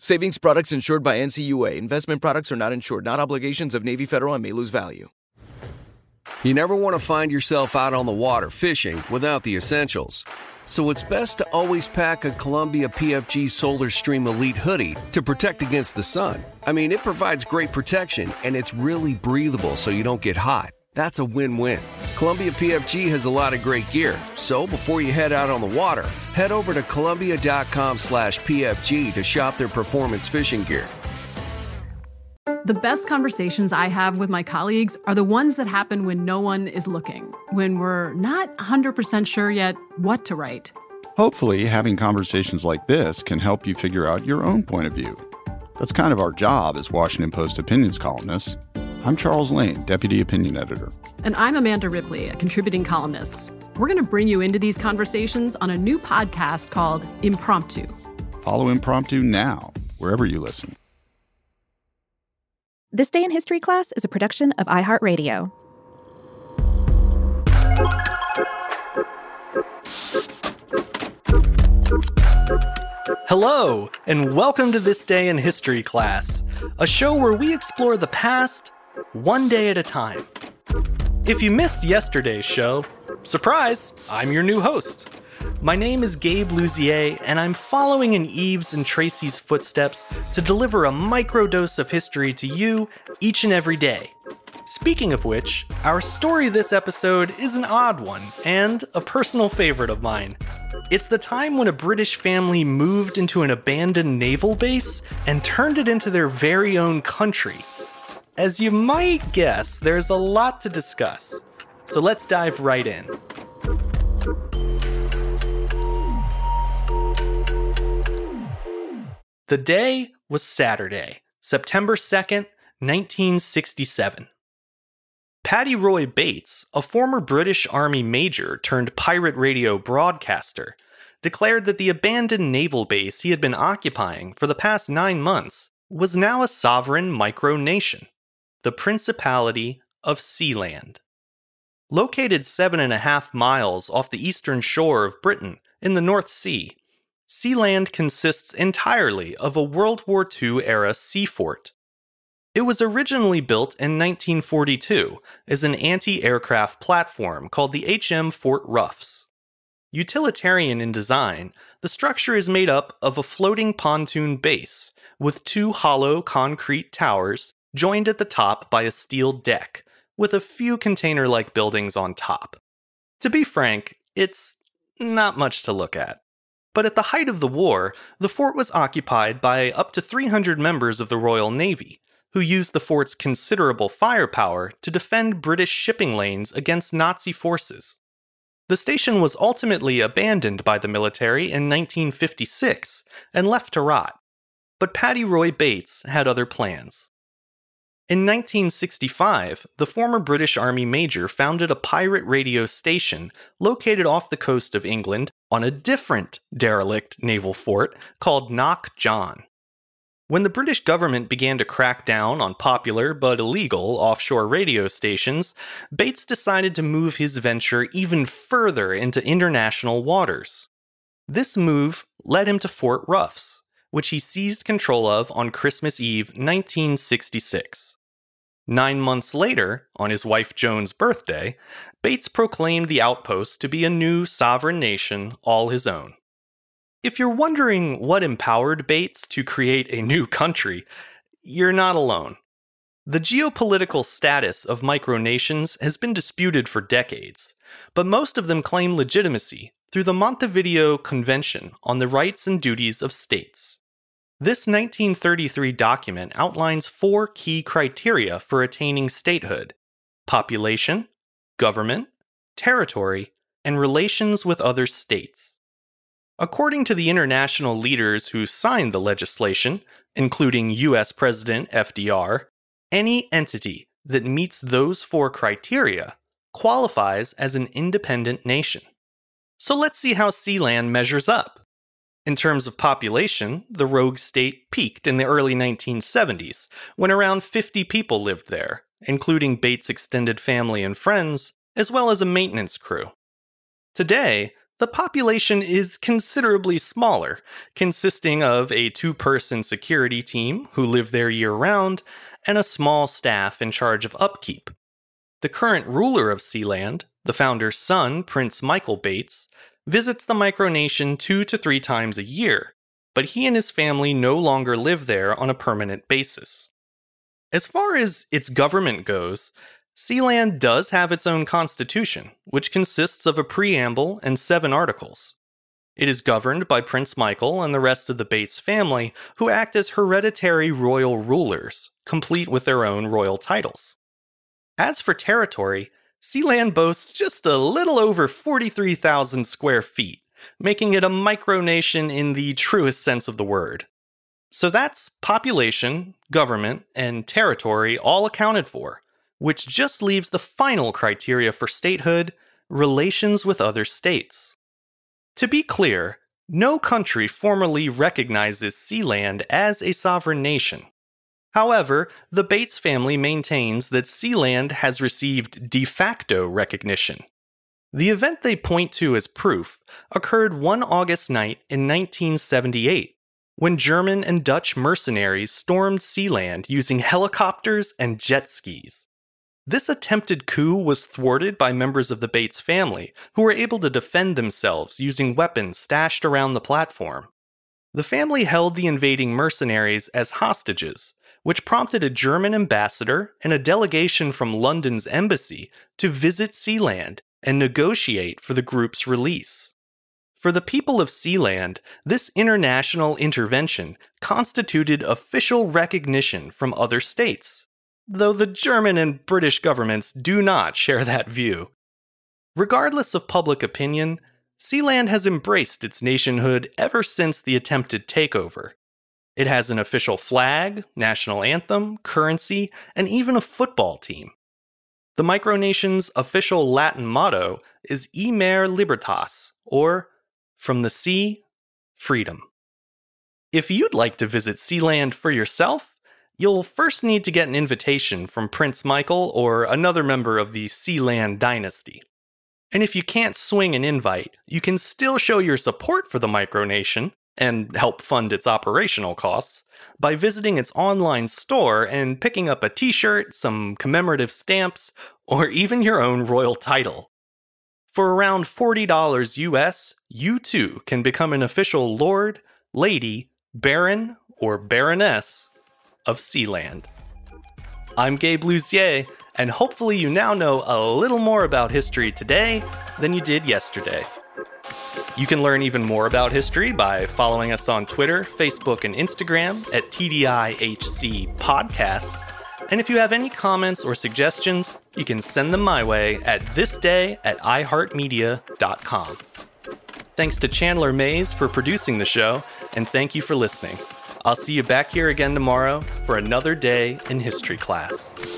Savings products insured by NCUA. Investment products are not insured, not obligations of Navy Federal and may lose value. You never want to find yourself out on the water fishing without the essentials. So it's best to always pack a Columbia PFG Solar Stream Elite hoodie to protect against the sun. I mean, it provides great protection and it's really breathable so you don't get hot. That's a win win. Columbia PFG has a lot of great gear, so before you head out on the water, head over to Columbia.com slash PFG to shop their performance fishing gear. The best conversations I have with my colleagues are the ones that happen when no one is looking, when we're not 100% sure yet what to write. Hopefully, having conversations like this can help you figure out your own point of view. That's kind of our job as Washington Post opinions columnists. I'm Charles Lane, Deputy Opinion Editor. And I'm Amanda Ripley, a contributing columnist. We're going to bring you into these conversations on a new podcast called Impromptu. Follow Impromptu now, wherever you listen. This Day in History class is a production of iHeartRadio. Hello, and welcome to This Day in History class, a show where we explore the past one day at a time. If you missed yesterday's show, surprise, I'm your new host. My name is Gabe Luzier, and I'm following in Eve's and Tracy's footsteps to deliver a microdose of history to you each and every day. Speaking of which, our story this episode is an odd one and a personal favorite of mine. It's the time when a British family moved into an abandoned naval base and turned it into their very own country. As you might guess, there's a lot to discuss. So let's dive right in. The day was Saturday, September 2nd, 1967. Paddy Roy Bates, a former British Army major turned pirate radio broadcaster, declared that the abandoned naval base he had been occupying for the past nine months was now a sovereign micronation, the Principality of Sealand. Located seven and a half miles off the eastern shore of Britain in the North Sea, Sealand consists entirely of a World War II era sea fort. It was originally built in 1942 as an anti aircraft platform called the HM Fort Roughs. Utilitarian in design, the structure is made up of a floating pontoon base with two hollow concrete towers joined at the top by a steel deck, with a few container like buildings on top. To be frank, it's not much to look at. But at the height of the war, the fort was occupied by up to 300 members of the Royal Navy, who used the fort's considerable firepower to defend British shipping lanes against Nazi forces. The station was ultimately abandoned by the military in 1956 and left to rot. But Paddy Roy Bates had other plans. In 1965, the former British Army major founded a pirate radio station located off the coast of England on a different derelict naval fort called Knock John. When the British government began to crack down on popular but illegal offshore radio stations, Bates decided to move his venture even further into international waters. This move led him to Fort Roughs, which he seized control of on Christmas Eve 1966. Nine months later, on his wife Joan's birthday, Bates proclaimed the outpost to be a new sovereign nation all his own. If you're wondering what empowered Bates to create a new country, you're not alone. The geopolitical status of micronations has been disputed for decades, but most of them claim legitimacy through the Montevideo Convention on the Rights and Duties of States. This 1933 document outlines four key criteria for attaining statehood population, government, territory, and relations with other states. According to the international leaders who signed the legislation, including US President FDR, any entity that meets those four criteria qualifies as an independent nation. So let's see how Sealand measures up. In terms of population, the rogue state peaked in the early 1970s, when around 50 people lived there, including Bates' extended family and friends, as well as a maintenance crew. Today, the population is considerably smaller, consisting of a two person security team who live there year round and a small staff in charge of upkeep. The current ruler of Sealand, the founder's son, Prince Michael Bates, visits the micronation two to three times a year, but he and his family no longer live there on a permanent basis. As far as its government goes, Sealand does have its own constitution, which consists of a preamble and seven articles. It is governed by Prince Michael and the rest of the Bates family, who act as hereditary royal rulers, complete with their own royal titles. As for territory, Sealand boasts just a little over 43,000 square feet, making it a micronation in the truest sense of the word. So that's population, government, and territory all accounted for which just leaves the final criteria for statehood relations with other states. To be clear, no country formally recognizes Sealand as a sovereign nation. However, the Bates family maintains that Sealand has received de facto recognition. The event they point to as proof occurred one August night in 1978 when German and Dutch mercenaries stormed Sealand using helicopters and jet skis. This attempted coup was thwarted by members of the Bates family, who were able to defend themselves using weapons stashed around the platform. The family held the invading mercenaries as hostages, which prompted a German ambassador and a delegation from London's embassy to visit Sealand and negotiate for the group's release. For the people of Sealand, this international intervention constituted official recognition from other states though the German and British governments do not share that view. Regardless of public opinion, Sealand has embraced its nationhood ever since the attempted takeover. It has an official flag, national anthem, currency, and even a football team. The micronation's official Latin motto is E Libertas, or From the Sea, Freedom. If you'd like to visit Sealand for yourself, You'll first need to get an invitation from Prince Michael or another member of the Sealand dynasty. And if you can't swing an invite, you can still show your support for the micronation and help fund its operational costs by visiting its online store and picking up a t shirt, some commemorative stamps, or even your own royal title. For around $40 US, you too can become an official Lord, Lady, Baron, or Baroness of Sealand. I'm Gabe Luzier, and hopefully you now know a little more about history today than you did yesterday. You can learn even more about history by following us on Twitter, Facebook, and Instagram at TDIHC Podcast. And if you have any comments or suggestions, you can send them my way at thisday at iHeartMedia.com. Thanks to Chandler Mays for producing the show, and thank you for listening. I'll see you back here again tomorrow for another day in history class.